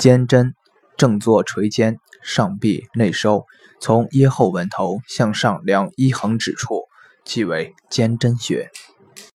肩针，正坐垂肩，上臂内收，从腋后纹头向上量一横指处，即为肩针穴。